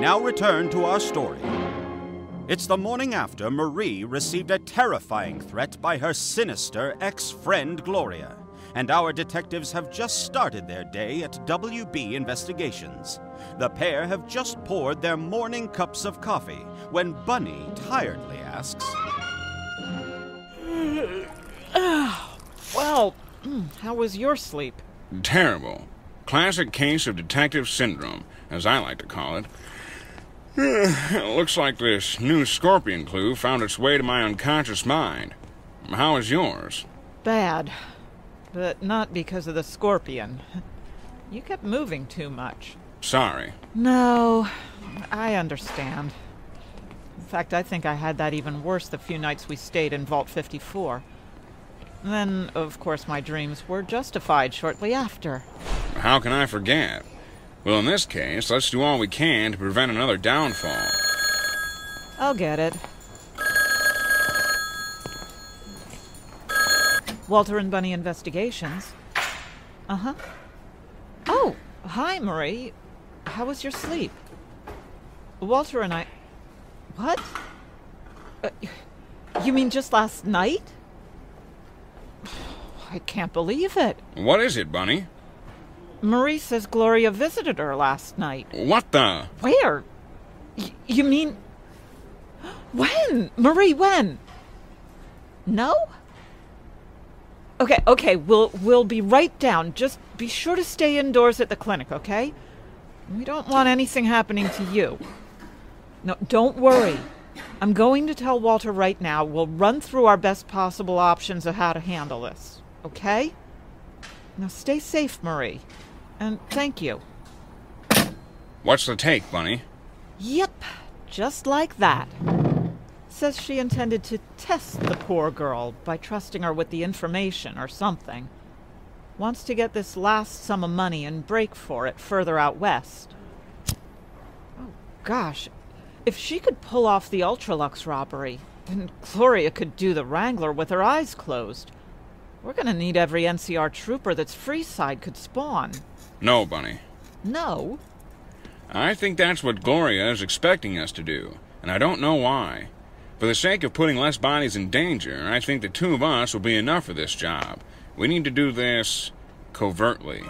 now return to our story. It's the morning after Marie received a terrifying threat by her sinister ex friend Gloria, and our detectives have just started their day at WB Investigations. The pair have just poured their morning cups of coffee when Bunny tiredly asks, Well, hmm, how was your sleep? Terrible. Classic case of detective syndrome, as I like to call it. It looks like this new scorpion clue found its way to my unconscious mind. How is yours? Bad. But not because of the scorpion. You kept moving too much. Sorry. No, I understand. In fact, I think I had that even worse the few nights we stayed in Vault 54. Then, of course, my dreams were justified shortly after. How can I forget? Well, in this case, let's do all we can to prevent another downfall. I'll get it. Walter and Bunny Investigations. Uh huh. Oh, hi, Marie. How was your sleep? Walter and I. What? Uh, you mean just last night? I can't believe it. What is it, Bunny? Marie says Gloria visited her last night. What the? Where? Y- you mean. When? Marie, when? No? Okay, okay, we'll we'll be right down. Just be sure to stay indoors at the clinic, okay? We don't want anything happening to you. No, don't worry. I'm going to tell Walter right now. We'll run through our best possible options of how to handle this. Okay? Now stay safe, Marie. And thank you. What's the take, Bunny? Yep, just like that. Says she intended to test the poor girl by trusting her with the information or something. Wants to get this last sum of money and break for it further out west. Oh, gosh. If she could pull off the Ultralux robbery, then Gloria could do the Wrangler with her eyes closed. We're gonna need every NCR trooper that's Freeside could spawn. No, Bunny. No? I think that's what Gloria is expecting us to do, and I don't know why. For the sake of putting less bodies in danger, I think the two of us will be enough for this job. We need to do this covertly.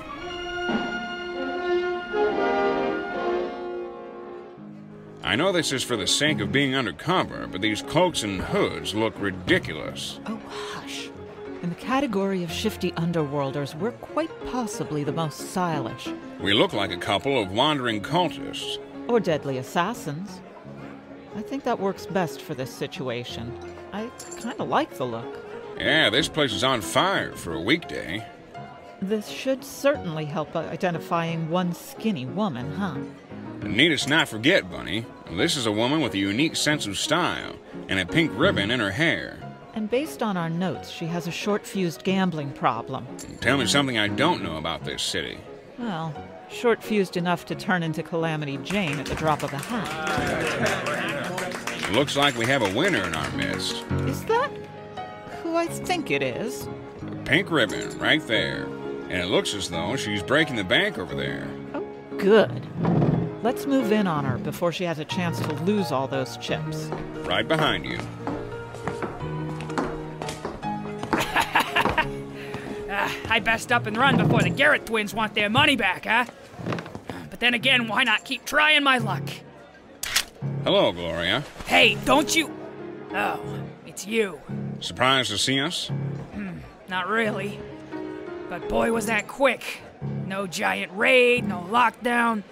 I know this is for the sake of being undercover, but these cloaks and hoods look ridiculous. Oh, hush. In the category of shifty underworlders, we're quite possibly the most stylish. We look like a couple of wandering cultists. Or deadly assassins. I think that works best for this situation. I kind of like the look. Yeah, this place is on fire for a weekday. This should certainly help uh, identifying one skinny woman, huh? And need us not forget, Bunny, this is a woman with a unique sense of style and a pink ribbon in her hair. And based on our notes, she has a short fused gambling problem. Tell me something I don't know about this city. Well, short fused enough to turn into Calamity Jane at the drop of a hat. Looks like we have a winner in our midst. Is that who I think it is? A pink ribbon right there. And it looks as though she's breaking the bank over there. Oh, good. Let's move in on her before she has a chance to lose all those chips. Right behind you. I best up and run before the Garret twins want their money back, huh? But then again, why not keep trying my luck? Hello, Gloria. Hey, don't you. Oh, it's you. Surprised to see us? Hmm, not really. But boy, was that quick. No giant raid, no lockdown,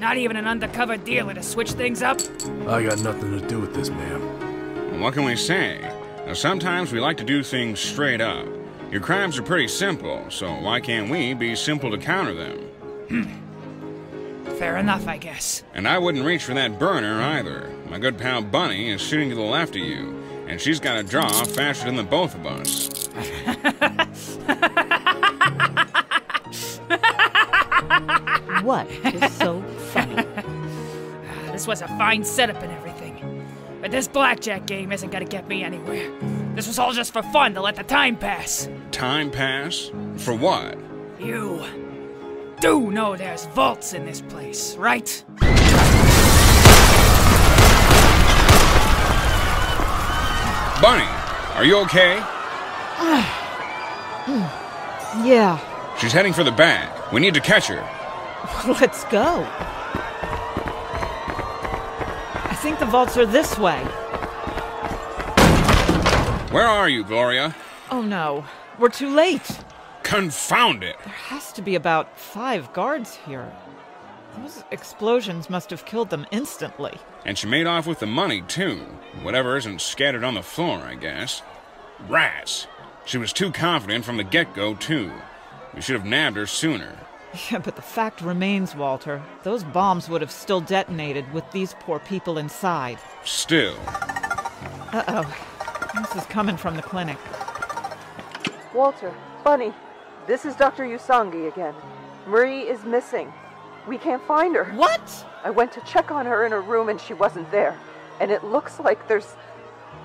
not even an undercover dealer to switch things up. I got nothing to do with this, ma'am. What can we say? Now, sometimes we like to do things straight up. Your crimes are pretty simple, so why can't we be simple to counter them? Hmm. Fair enough, I guess. And I wouldn't reach for that burner either. My good pal Bunny is shooting to the left of you, and she's got a draw faster than the both of us. What is so funny? Ah, this was a fine setup and everything. But this blackjack game isn't gonna get me anywhere. This was all just for fun to let the time pass. Time pass? For what? You do know there's vaults in this place, right? Bunny, are you okay? yeah. She's heading for the bag. We need to catch her. Let's go. I think the vaults are this way. Where are you, Gloria? Oh no, we're too late. Confound it! There has to be about five guards here. Those explosions must have killed them instantly. And she made off with the money, too. Whatever isn't scattered on the floor, I guess. Rats! She was too confident from the get go, too. We should have nabbed her sooner. Yeah, but the fact remains, Walter, those bombs would have still detonated with these poor people inside. Still, Uh oh. This is coming from the clinic. Walter, Bunny, this is Dr. Usanagi again. Marie is missing. We can't find her. What? I went to check on her in her room and she wasn't there. And it looks like there's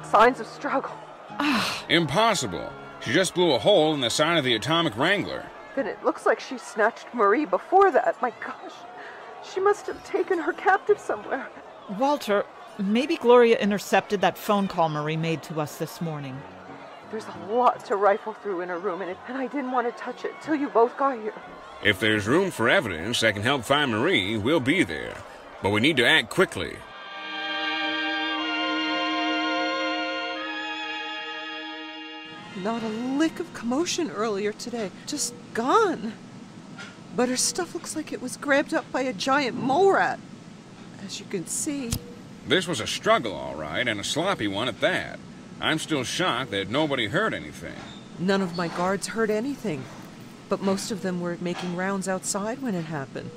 signs of struggle. Ah. impossible. She just blew a hole in the side of the atomic wrangler. Then it looks like she snatched Marie before that. My gosh. She must have taken her captive somewhere. Walter, maybe Gloria intercepted that phone call Marie made to us this morning. There's a lot to rifle through in her room, and, it, and I didn't want to touch it till you both got here. If there's room for evidence that can help find Marie, we'll be there. But we need to act quickly. Not a lick of commotion earlier today. Just gone. But her stuff looks like it was grabbed up by a giant mole rat. As you can see. This was a struggle, all right, and a sloppy one at that. I'm still shocked that nobody heard anything. None of my guards heard anything, but most of them were making rounds outside when it happened.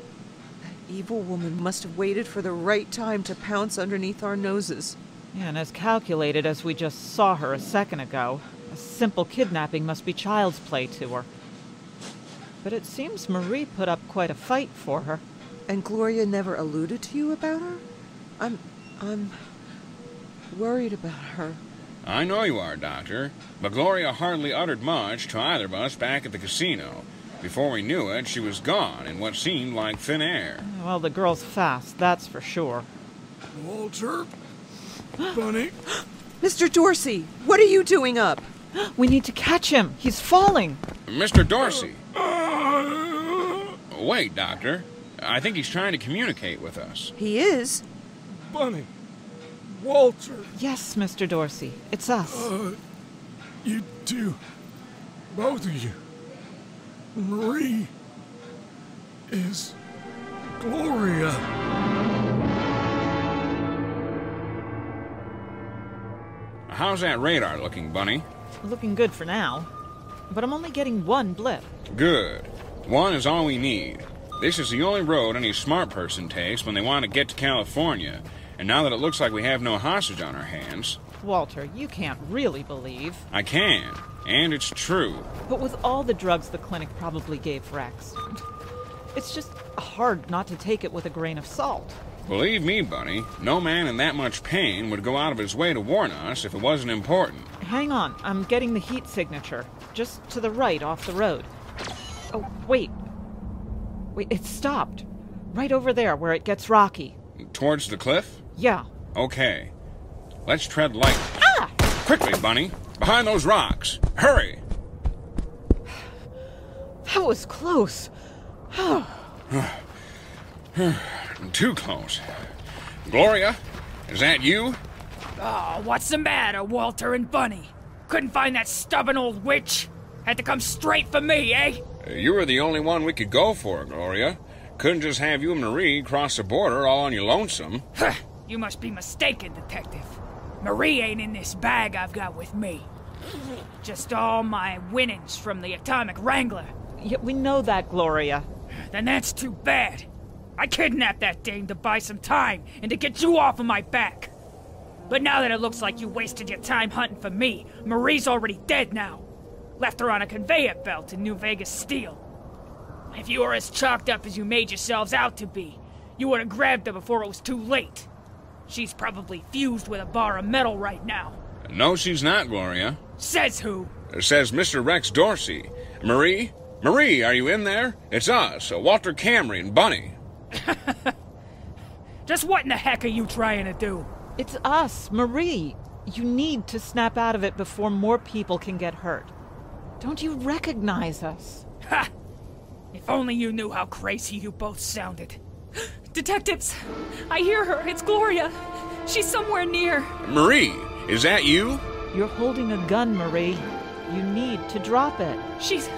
That evil woman must have waited for the right time to pounce underneath our noses. Yeah, and as calculated as we just saw her a second ago, a simple kidnapping must be child's play to her. But it seems Marie put up quite a fight for her. And Gloria never alluded to you about her? I'm. I'm. worried about her. I know you are, Doctor, but Gloria hardly uttered much to either of us back at the casino. Before we knew it, she was gone in what seemed like thin air. Well, the girl's fast, that's for sure. Walter? Bunny? Mr. Dorsey, what are you doing up? We need to catch him. He's falling. Mr. Dorsey! Wait, Doctor. I think he's trying to communicate with us. He is. Bunny? Walter? Yes, Mr. Dorsey. It's us. Uh, you two. Both of you. Marie is Gloria. How's that radar looking, Bunny? Looking good for now. But I'm only getting one blip. Good. One is all we need. This is the only road any smart person takes when they want to get to California. And now that it looks like we have no hostage on our hands, Walter, you can't really believe. I can. And it's true. But with all the drugs the clinic probably gave Rex, it's just hard not to take it with a grain of salt. Believe me, Bunny, no man in that much pain would go out of his way to warn us if it wasn't important. Hang on, I'm getting the heat signature. Just to the right off the road. Oh, wait. Wait, it stopped. Right over there where it gets rocky. Towards the cliff? Yeah. Okay. Let's tread light. Ah! Quickly, Bunny. Behind those rocks. Hurry! That was close. Too close. Gloria, is that you? Oh, what's the matter, Walter and Bunny? Couldn't find that stubborn old witch? Had to come straight for me, eh? You were the only one we could go for, Gloria. Couldn't just have you and Marie cross the border all on your lonesome. You must be mistaken, Detective. Marie ain't in this bag I've got with me. Just all my winnings from the Atomic Wrangler. Yeah, we know that, Gloria. Then that's too bad. I kidnapped that dame to buy some time and to get you off of my back. But now that it looks like you wasted your time hunting for me, Marie's already dead now. Left her on a conveyor belt in New Vegas Steel. If you were as chalked up as you made yourselves out to be, you would have grabbed her before it was too late. She's probably fused with a bar of metal right now. No, she's not, Gloria. Says who? Says Mr. Rex Dorsey. Marie? Marie, are you in there? It's us, uh, Walter Camry and Bunny. Just what in the heck are you trying to do? It's us, Marie. You need to snap out of it before more people can get hurt. Don't you recognize us? Ha! If only you knew how crazy you both sounded. Detectives! I hear her. It's Gloria. She's somewhere near. Marie, is that you? You're holding a gun, Marie. You need to drop it. She's.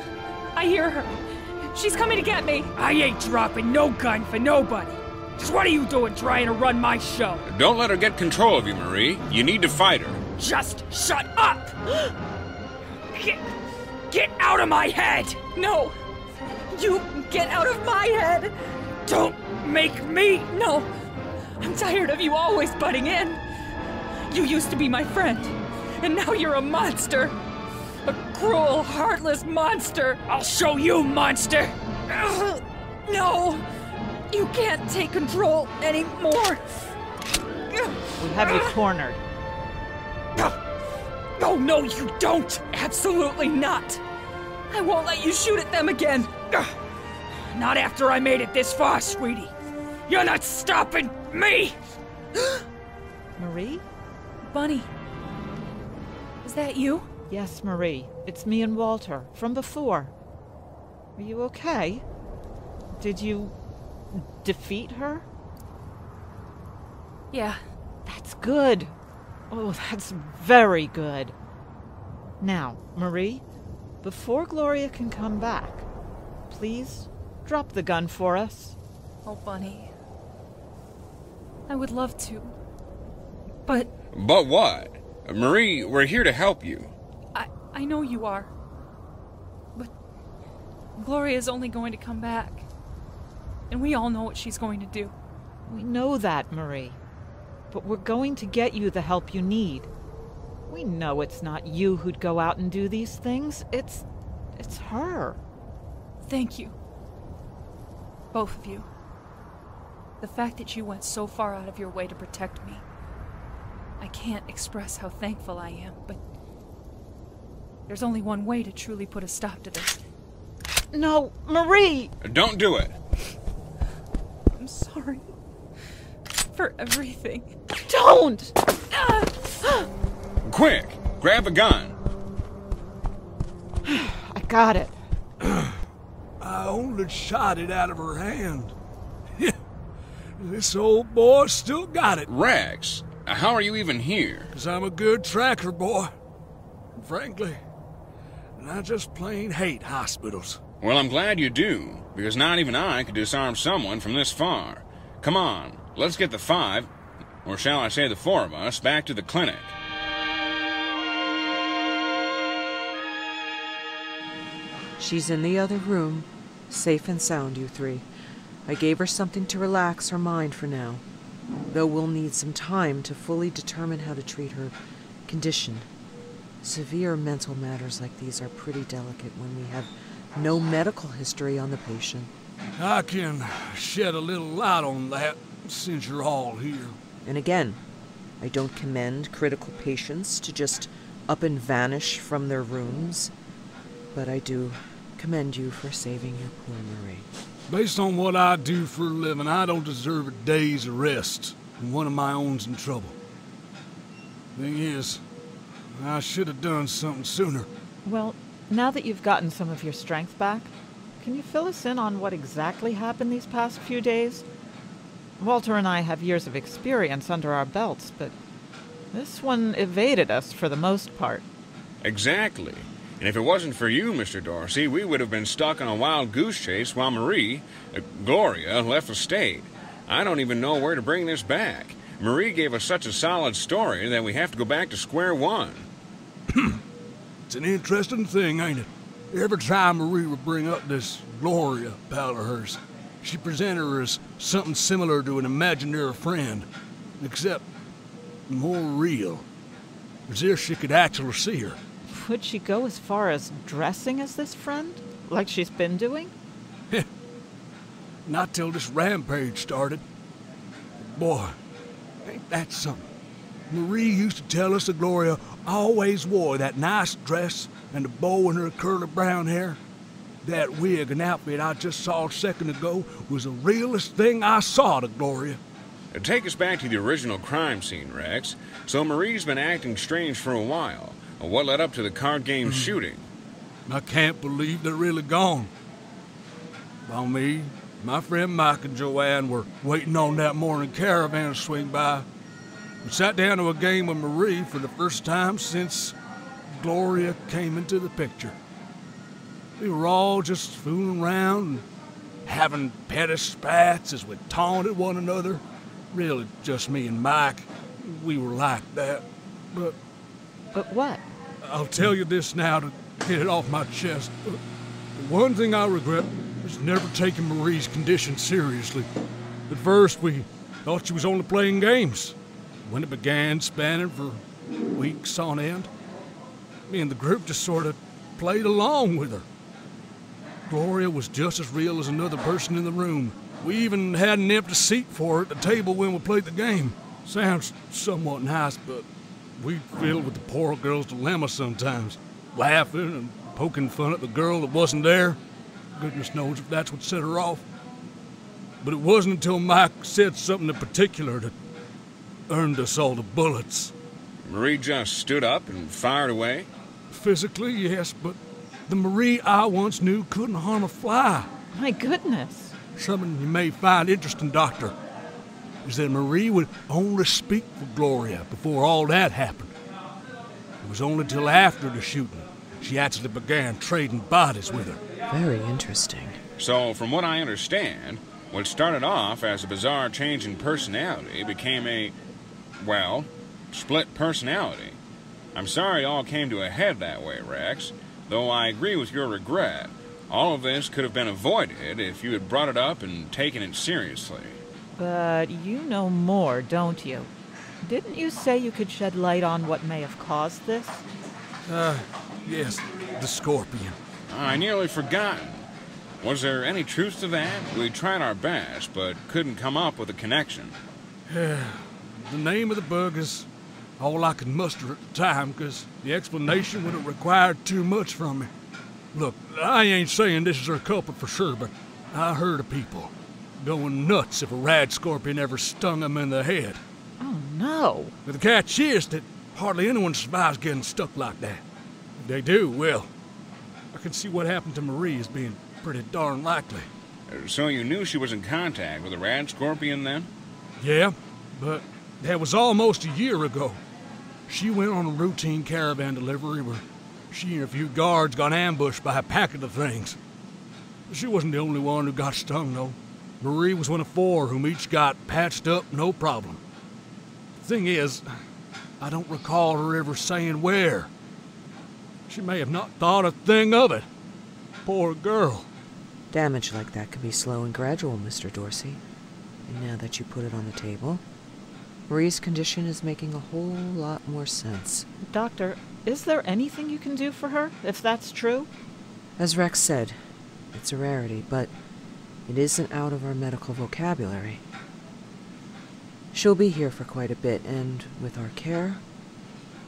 I hear her. She's coming to get me. I ain't dropping no gun for nobody. Just what are you doing trying to run my show? Don't let her get control of you, Marie. You need to fight her. Just shut up! Get, get out of my head! No! You get out of my head! Don't make me! No! I'm tired of you always butting in. You used to be my friend, and now you're a monster. A cruel, heartless monster. I'll show you, monster! Ugh, No! You can't take control anymore. We have you cornered. Oh, no, you don't! Absolutely not. I won't let you shoot at them again. Not after I made it this far, sweetie. You're not stopping me! Marie? Bunny. Is that you? Yes, Marie. It's me and Walter from before. Are you okay? Did you defeat her? Yeah. That's good. Oh, that's very good. Now, Marie, before Gloria can come back, please drop the gun for us. Oh, Bunny. I would love to. But But what? Marie, we're here to help you. I I know you are. But Gloria's only going to come back. And we all know what she's going to do. We know that, Marie. But we're going to get you the help you need. We know it's not you who'd go out and do these things. It's. it's her. Thank you. Both of you. The fact that you went so far out of your way to protect me. I can't express how thankful I am, but there's only one way to truly put a stop to this. No, Marie! Don't do it. I'm sorry for everything. Don't! Quick, grab a gun. I got it. I only shot it out of her hand. This old boy still got it, Rex, how are you even here? Because I'm a good tracker, boy. And frankly, and I just plain hate hospitals. Well, I'm glad you do, because not even I could disarm someone from this far. Come on, let's get the five, or shall I say the four of us, back to the clinic. She's in the other room, safe and sound, you three. I gave her something to relax her mind for now, though we'll need some time to fully determine how to treat her condition. Severe mental matters like these are pretty delicate when we have no medical history on the patient. I can shed a little light on that since you're all here. And again, I don't commend critical patients to just up and vanish from their rooms, but I do commend you for saving your poor Marie. Based on what I do for a living, I don't deserve a day's rest when one of my own's in trouble. Thing is, I should have done something sooner. Well, now that you've gotten some of your strength back, can you fill us in on what exactly happened these past few days? Walter and I have years of experience under our belts, but this one evaded us for the most part. Exactly. And if it wasn't for you, Mr. Dorsey, we would have been stuck on a wild goose chase while Marie, uh, Gloria, left the state. I don't even know where to bring this back. Marie gave us such a solid story that we have to go back to square one. It's an interesting thing, ain't it? Every time Marie would bring up this Gloria pal of hers, she presented her as something similar to an imaginary friend, except more real. As if she could actually see her. Would she go as far as dressing as this friend? Like she's been doing? Not till this rampage started. Boy, ain't that something? Marie used to tell us that Gloria always wore that nice dress and the bow in her curly brown hair. That wig and outfit I just saw a second ago was the realest thing I saw to Gloria. Take us back to the original crime scene, Rex. So Marie's been acting strange for a while. What led up to the card game hmm. shooting? I can't believe they're really gone. While me, my friend Mike and Joanne were waiting on that morning caravan to swing by. We sat down to a game with Marie for the first time since Gloria came into the picture. We were all just fooling around and having petty spats as we taunted one another. Really, just me and Mike. We were like that. But But what? I'll tell you this now to get it off my chest. The one thing I regret is never taking Marie's condition seriously. At first, we thought she was only playing games. When it began spanning for weeks on end, me and the group just sort of played along with her. Gloria was just as real as another person in the room. We even had an empty seat for her at the table when we played the game. Sounds somewhat nice, but we filled with the poor girl's dilemma sometimes, laughing and poking fun at the girl that wasn't there. Goodness knows if that's what set her off. But it wasn't until Mike said something in particular that earned us all the bullets. Marie just stood up and fired away? Physically, yes, but the Marie I once knew couldn't harm a fly. My goodness. Something you may find interesting, Doctor, is that Marie would only speak for Gloria before all that happened. It was only till after the shooting she actually began trading bodies with her. Very interesting. So, from what I understand, what started off as a bizarre change in personality became a, well, split personality. I'm sorry it all came to a head that way, Rex, though I agree with your regret. All of this could have been avoided if you had brought it up and taken it seriously. But you know more, don't you? Didn't you say you could shed light on what may have caused this? Uh, yes, the scorpion. I nearly forgotten. Was there any truth to that? We tried our best, but couldn't come up with a connection. Yeah, The name of the bug is all I could muster at the time, because the explanation would have required too much from me. Look, I ain't saying this is her culprit for sure, but I heard of people going nuts if a rad scorpion ever stung them in the head. Oh, no. But the catch is that hardly anyone survives getting stuck like that. If they do, well, I can see what happened to Marie as being pretty darn likely. Uh, So you knew she was in contact with a rad scorpion then? Yeah, but that was almost a year ago. She went on a routine caravan delivery where she and a few guards got ambushed by a packet of things. She wasn't the only one who got stung, though. Marie was one of four whom each got patched up, no problem. Thing is, I don't recall her ever saying where. She may have not thought a thing of it. Poor girl. Damage like that can be slow and gradual, Mr. Dorsey. And now that you put it on the table, Marie's condition is making a whole lot more sense. Doctor, is there anything you can do for her, if that's true? As Rex said, it's a rarity, but it isn't out of our medical vocabulary. She'll be here for quite a bit, and with our care,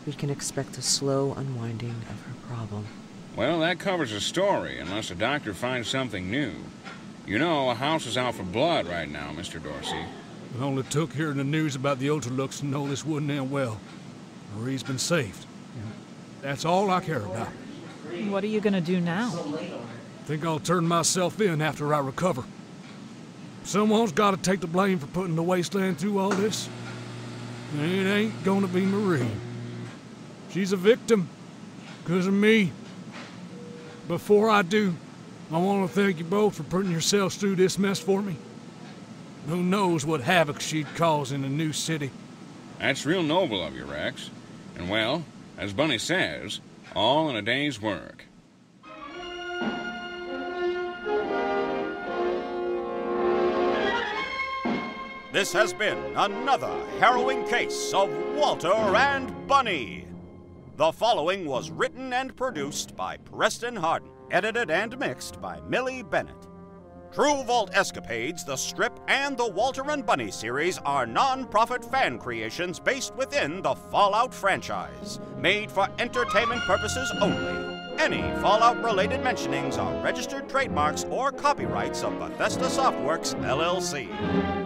we can expect a slow unwinding of her problem. Well, that covers the story, unless the doctor finds something new. You know, a house is out for blood right now, Mr. Dorsey. It only took hearing the news about the Ultralux to know this wouldn't end well. Marie's been saved. And that's all I care about. What are you going to do now? Think I'll turn myself in after I recover. Someone's got to take the blame for putting the wasteland through all this. And it ain't gonna be Marie. She's a victim. Because of me. Before I do, I want to thank you both for putting yourselves through this mess for me. Who knows what havoc she'd cause in a new city. That's real noble of you, Rex. And well, as Bunny says, all in a day's work. This has been another harrowing case of Walter and Bunny. The following was written and produced by Preston Hardin, edited and mixed by Millie Bennett. True Vault Escapades, the strip, and the Walter and Bunny series are non profit fan creations based within the Fallout franchise, made for entertainment purposes only. Any Fallout related mentionings are registered trademarks or copyrights of Bethesda Softworks, LLC.